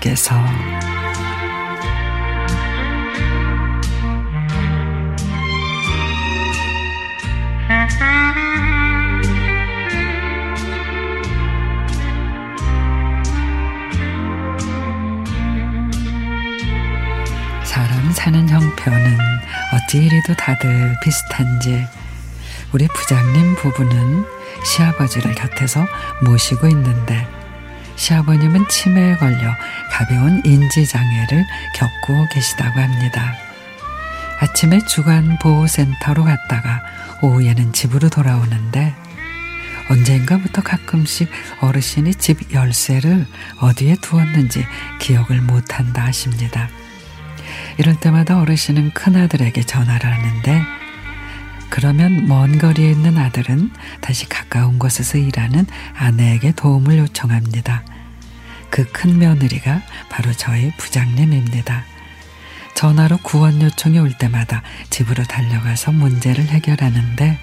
주옵소서. 사람 사는 형편은 어찌 이리도 다들 비슷한지 우리 부장님 부부는 시아버지를 곁에서 모시고 있는데 시아버님은 치매에 걸려 가벼운 인지장애를 겪고 계시다고 합니다. 아침에 주간 보호센터로 갔다가 오후에는 집으로 돌아오는데 언젠가부터 가끔씩 어르신이 집 열쇠를 어디에 두었는지 기억을 못한다 하십니다. 이럴 때마다 어르신은 큰아들에게 전화를 하는데 그러면 먼 거리에 있는 아들은 다시 가까운 곳에서 일하는 아내에게 도움을 요청합니다. 그 큰 며느리가 바로 저희 부장님입니다. 전화로 구원 요청이 올 때마다 집으로 달려가서 문제를 해결하는데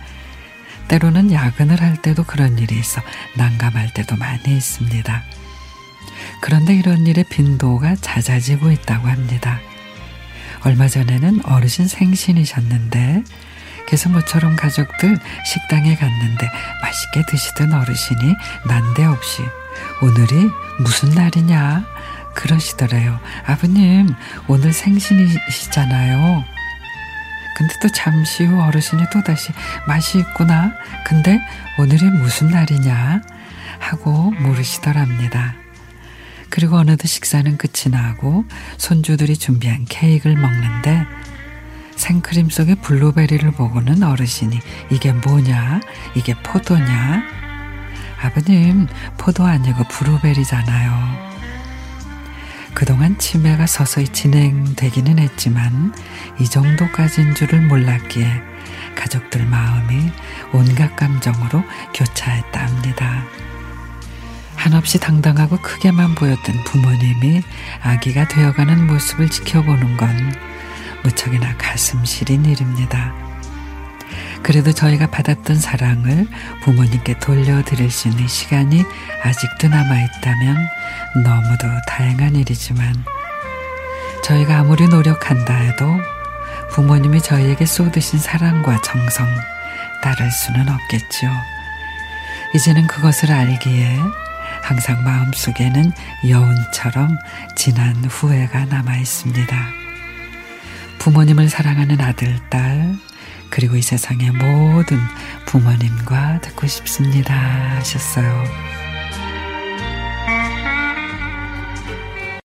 때로는 야근을 할 때도 그런 일이 있어 난감할 때도 많이 있습니다. 그런데 이런 일의 빈도가 잦아지고 있다고 합니다. 얼마 전에는 어르신 생신이셨는데 그래서 모처럼 가족들 식당에 갔는데 맛있게 드시던 어르신이 난데없이 오늘이 무슨 날이냐 그러시더래요. 아버님 오늘 생신이시잖아요. 근데 또 잠시 후 어르신이 또다시 맛이 있구나. 근데 오늘이 무슨 날이냐 하고 물으시더랍니다. 그리고 어느덧 식사는 끝이 나고 손주들이 준비한 케이크를 먹는데 생크림 속에 블루베리를 보고는 어르신이 이게 뭐냐? 이게 포도냐? 아버님, 포도 아니고 블루베리잖아요. 그동안 치매가 서서히 진행되기는 했지만 이 정도까지인 줄을 몰랐기에 가족들 마음이 온갖 감정으로 교차했다 합니다. 한없이 당당하고 크게만 보였던 부모님이 아기가 되어가는 모습을 지켜보는 건 무척이나 가슴 시린 일입니다. 그래도 저희가 받았던 사랑을 부모님께 돌려드릴 수 있는 시간이 아직도 남아있다면 너무도 다행한 일이지만 저희가 아무리 노력한다 해도 부모님이 저희에게 쏟으신 사랑과 정성 따를 수는 없겠죠. 이제는 그것을 알기에 항상 마음속에는 여운처럼 진한 후회가 남아 있습니다. 부모님을 사랑하는 아들, 딸, 그리고 이 세상의 모든 부모님과 듣고 싶습니다. 하셨어요.